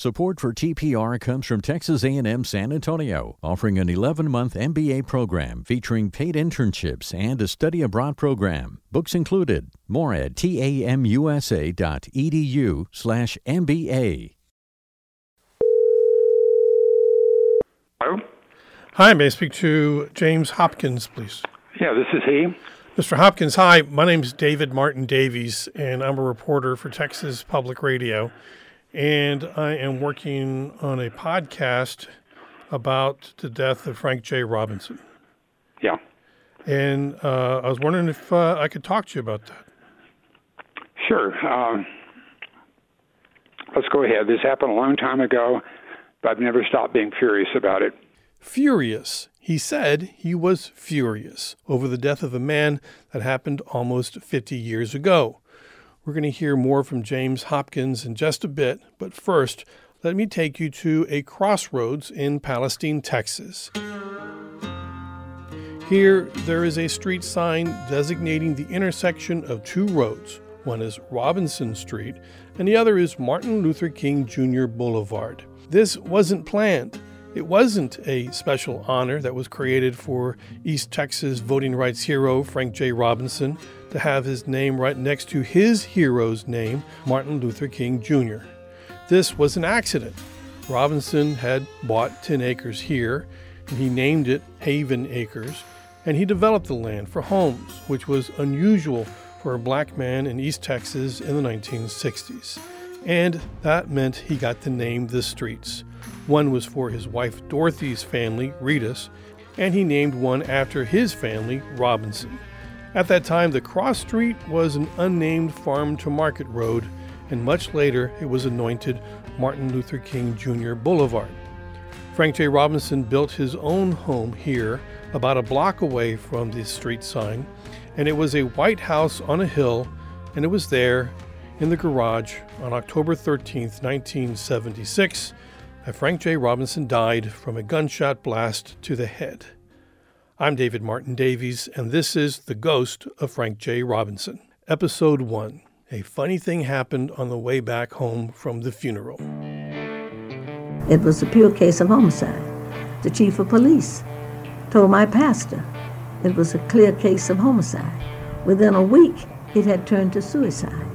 Support for TPR comes from Texas A&M San Antonio, offering an 11-month MBA program featuring paid internships and a study abroad program. Books included. More at tamusa.edu/mba. Hello? Hi, may I speak to James Hopkins, please? Yeah, this is he. Mr. Hopkins, hi. My name is David Martin Davies, and I'm a reporter for Texas Public Radio and I am working on a podcast about the death of Frank J. Robinson. Yeah. And uh, I was wondering if uh, I could talk to you about that. Sure. Um, let's go ahead. This happened a long time ago, but I've never stopped being furious about it. Furious. He said he was furious over the death of a man that happened almost 50 years ago. We're going to hear more from James Hopkins in just a bit, but first, let me take you to a crossroads in Palestine, Texas. Here, there is a street sign designating the intersection of two roads. One is Robinson Street, and the other is Martin Luther King Jr. Boulevard. This wasn't planned. It wasn't a special honor that was created for East Texas voting rights hero Frank J. Robinson to have his name right next to his hero's name, Martin Luther King Jr. This was an accident. Robinson had bought 10 acres here, and he named it Haven Acres, and he developed the land for homes, which was unusual for a black man in East Texas in the 1960s. And that meant he got to name the streets. One was for his wife Dorothy's family, Reedus, and he named one after his family, Robinson. At that time, the cross street was an unnamed farm to market road, and much later it was anointed Martin Luther King Jr. Boulevard. Frank J. Robinson built his own home here, about a block away from the street sign, and it was a white house on a hill, and it was there in the garage on October 13, 1976, that Frank J. Robinson died from a gunshot blast to the head. I'm David Martin Davies, and this is The Ghost of Frank J. Robinson. Episode 1 A funny thing happened on the way back home from the funeral. It was a pure case of homicide. The chief of police told my pastor it was a clear case of homicide. Within a week, it had turned to suicide.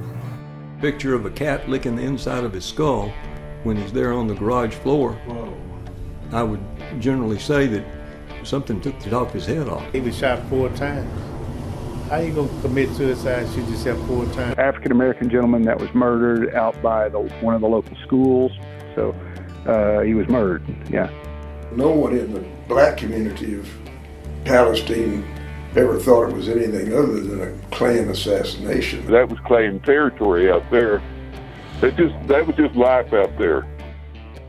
Picture of a cat licking the inside of his skull when he's there on the garage floor. Whoa. I would generally say that something took the top of his head off. He was shot four times. How you gonna commit suicide? Shoot yourself four times. African American gentleman that was murdered out by the, one of the local schools. So uh, he was murdered. Yeah. No one in the black community of Palestine ever thought it was anything other than a Klan assassination. That was Klan territory out there. That just that was just life out there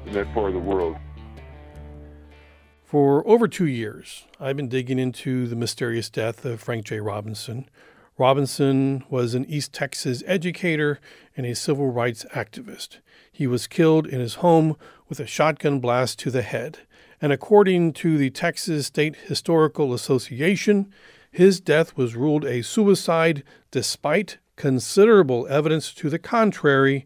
in that part of the world. For over two years, I've been digging into the mysterious death of Frank J. Robinson. Robinson was an East Texas educator and a civil rights activist. He was killed in his home with a shotgun blast to the head. And according to the Texas State Historical Association, his death was ruled a suicide despite considerable evidence to the contrary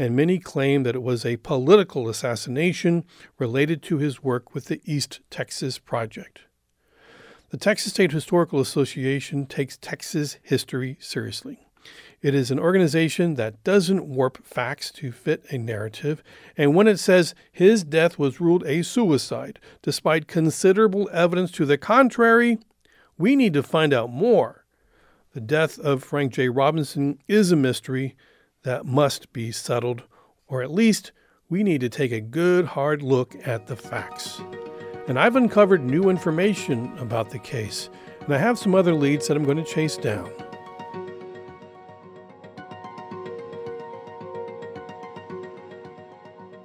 and many claim that it was a political assassination related to his work with the East Texas Project. The Texas State Historical Association takes Texas history seriously. It is an organization that doesn't warp facts to fit a narrative, and when it says his death was ruled a suicide, despite considerable evidence to the contrary, we need to find out more. The death of Frank J. Robinson is a mystery that must be settled, or at least we need to take a good hard look at the facts. And I've uncovered new information about the case, and I have some other leads that I'm going to chase down.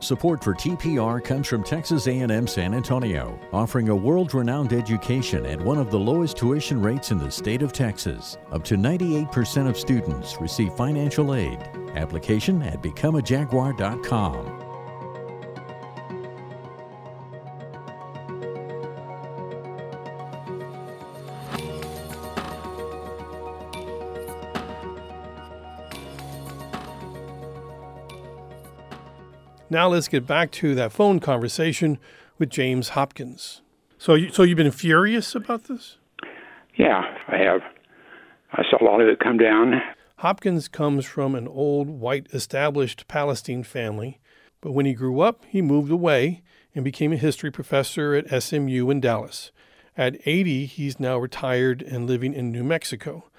Support for TPR comes from Texas A&M San Antonio, offering a world-renowned education at one of the lowest tuition rates in the state of Texas. Up to 98% of students receive financial aid. Application at becomeajaguar.com. Now let's get back to that phone conversation with James Hopkins. So, you, so you've been furious about this? Yeah, I have. I saw a lot of it come down. Hopkins comes from an old, white, established Palestine family, but when he grew up, he moved away and became a history professor at SMU in Dallas. At 80, he's now retired and living in New Mexico.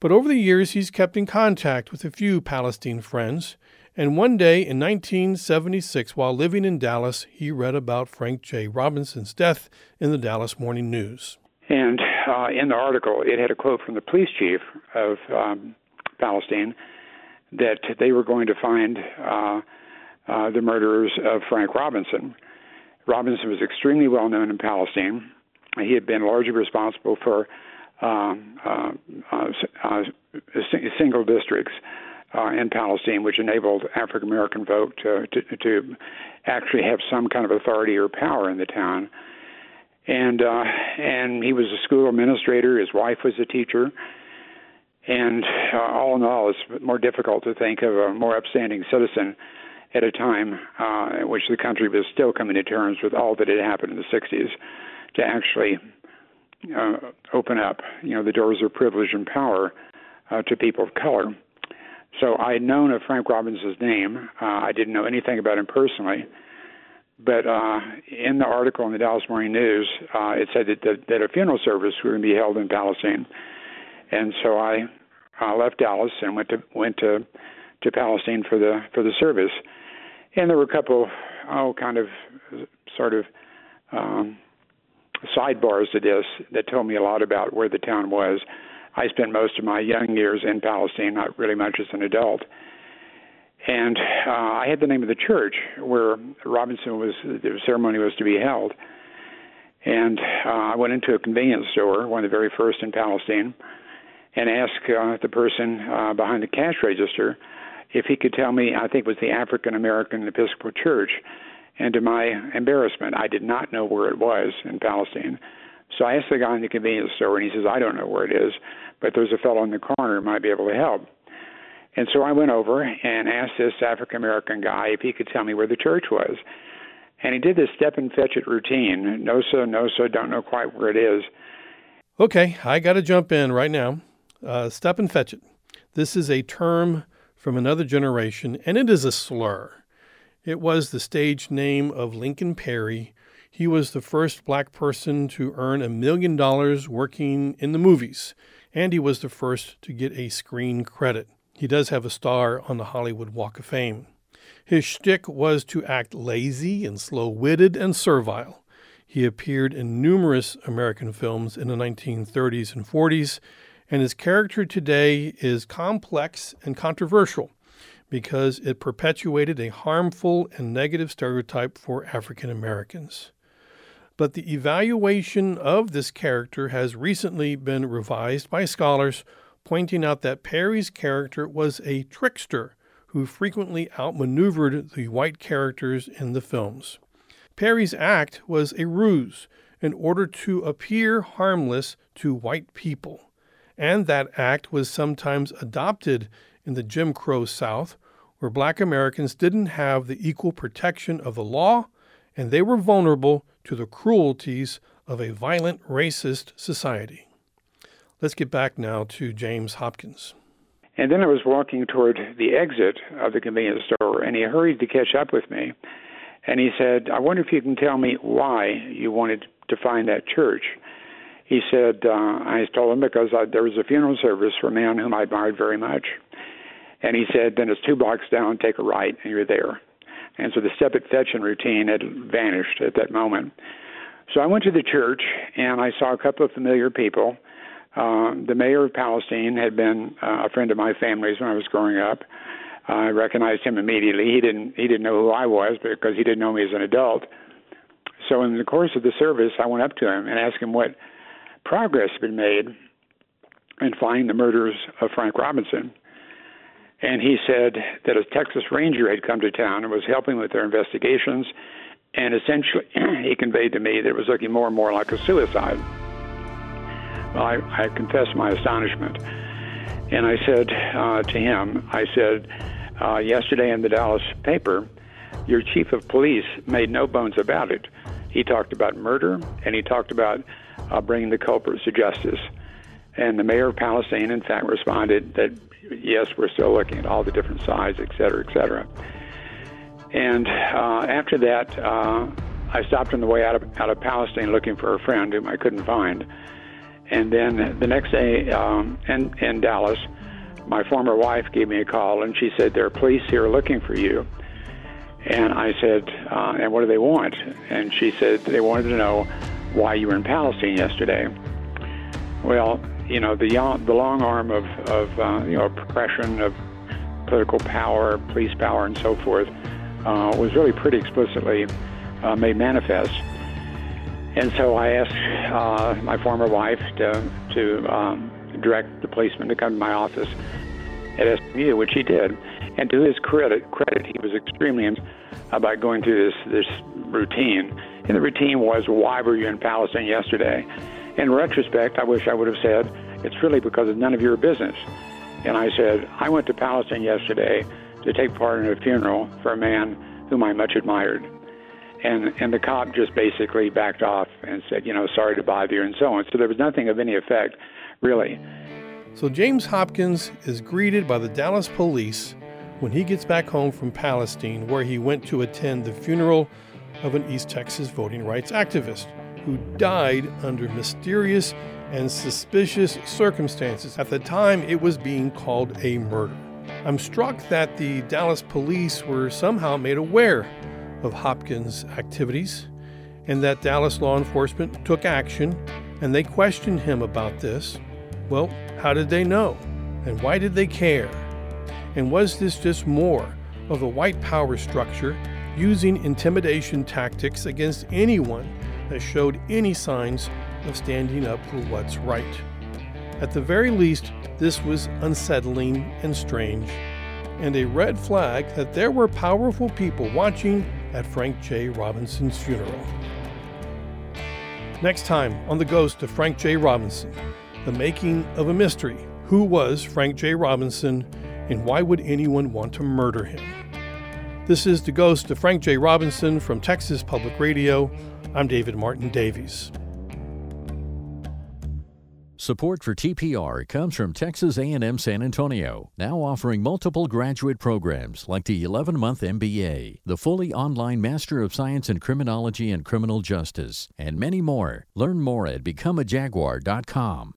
But over the years, he's kept in contact with a few Palestine friends. And one day in 1976, while living in Dallas, he read about Frank J. Robinson's death in the Dallas Morning News. And uh, in the article, it had a quote from the police chief of um, Palestine that they were going to find uh, uh, the murderers of Frank Robinson. Robinson was extremely well known in Palestine. He had been largely responsible for um, uh, uh, uh, single districts uh, in Palestine, which enabled African American vote to, to, to actually have some kind of authority or power in the town. And uh, and he was a school administrator. His wife was a teacher. And uh, all in all, it's more difficult to think of a more upstanding citizen at a time uh, in which the country was still coming to terms with all that had happened in the 60s to actually uh, open up, you know, the doors of privilege and power uh, to people of color. So I had known of Frank Robinson's name. Uh, I didn't know anything about him personally, but uh, in the article in the Dallas Morning News, uh, it said that, that, that a funeral service was going to be held in Palestine, and so I uh, left Dallas and went to went to to Palestine for the for the service, and there were a couple oh kind of sort of um, sidebars to this that told me a lot about where the town was. I spent most of my young years in Palestine, not really much as an adult. And uh, I had the name of the church where Robinson was, the ceremony was to be held. And uh, I went into a convenience store, one of the very first in Palestine, and ask uh, the person uh, behind the cash register if he could tell me, I think it was the African American Episcopal Church, and to my embarrassment, I did not know where it was in Palestine. So I asked the guy in the convenience store, and he says, I don't know where it is, but there's a fellow in the corner who might be able to help. And so I went over and asked this African American guy if he could tell me where the church was. And he did this Stepin Fetchit routine. No, so, no, so, don't know quite where it is. Okay, I got to jump in right now. Uh, Stepin Fetchit. This is a term from another generation, and it is a slur. It was the stage name of Lincoln Perry. He was the first black person to earn a million dollars working in the movies, and he was the first to get a screen credit. He does have a star on the Hollywood Walk of Fame. His shtick was to act lazy and slow witted and servile. He appeared in numerous American films in the 1930s and 40s, and his character today is complex and controversial because it perpetuated a harmful and negative stereotype for African Americans. But the evaluation of this character has recently been revised by scholars, pointing out that Perry's character was a trickster who frequently outmaneuvered the white characters in the films. Perry's act was a ruse in order to appear harmless to white people, and that act was sometimes adopted in the Jim Crow South where black Americans didn't have the equal protection of the law and they were vulnerable to the cruelties of a violent racist society. Let's get back now to James Hopkins. And then I was walking toward the exit of the convenience store, and he hurried to catch up with me. And he said, I wonder if you can tell me why you wanted to find that church. He said, uh, I told him because I, there was a funeral service for a man whom I admired very much. And he said, then it's two blocks down, take a right, and you're there. And so the step it fetch and routine had vanished at that moment. So I went to the church and I saw a couple of familiar people. Uh, the mayor of Palestine had been uh, a friend of my family's when I was growing up. Uh, I recognized him immediately. He didn't he didn't know who I was because he didn't know me as an adult. So in the course of the service, I went up to him and asked him what progress been made in finding the murders of Frank Robinson. And he said that a Texas Ranger had come to town and was helping with their investigations. And essentially, he conveyed to me that it was looking more and more like a suicide. Well, I, I confessed my astonishment. And I said uh, to him, I said, uh, yesterday in the Dallas paper, your chief of police made no bones about it. He talked about murder and he talked about uh, bringing the culprits to justice. And the mayor of Palestine, in fact, responded that yes, we're still looking at all the different sides, et cetera, et cetera. And uh, after that, uh, I stopped on the way out of out of Palestine looking for a friend whom I couldn't find. And then the next day um, in in Dallas, my former wife gave me a call and she said there are police here looking for you. And I said, uh, and what do they want? And she said they wanted to know why you were in Palestine yesterday. Well, you know the the long arm of of uh, you know progression of political power, police power, and so forth uh, was really pretty explicitly uh, made manifest. And so I asked uh, my former wife to, to um, direct the policeman to come to my office at SMU, which he did. And to his credit, credit, he was extremely about uh, going through this this routine. And the routine was, "Why were you in Palestine yesterday?" In retrospect, I wish I would have said, "It's really because it's none of your business." And I said, "I went to Palestine yesterday to take part in a funeral for a man whom I much admired." and and the cop just basically backed off and said, you know, sorry to bother you, and so on. So there was nothing of any effect, really. So James Hopkins is greeted by the Dallas police when he gets back home from Palestine, where he went to attend the funeral of an East Texas voting rights activist who died under mysterious and suspicious circumstances. At the time, it was being called a murder. I'm struck that the Dallas police were somehow made aware of Hopkins' activities, and that Dallas law enforcement took action and they questioned him about this. Well, how did they know? And why did they care? And was this just more of a white power structure using intimidation tactics against anyone that showed any signs of standing up for what's right? At the very least, this was unsettling and strange, and a red flag that there were powerful people watching at Frank J. Robinson's funeral. Next time on The Ghost of Frank J. Robinson, the making of a mystery. Who was Frank J. Robinson and why would anyone want to murder him? This is The Ghost of Frank J. Robinson from Texas Public Radio. I'm David Martin Davies. Support for TPR comes from Texas A&M San Antonio, now offering multiple graduate programs like the 11-month MBA, the fully online Master of Science in Criminology and Criminal Justice, and many more. Learn more at becomeajaguar.com.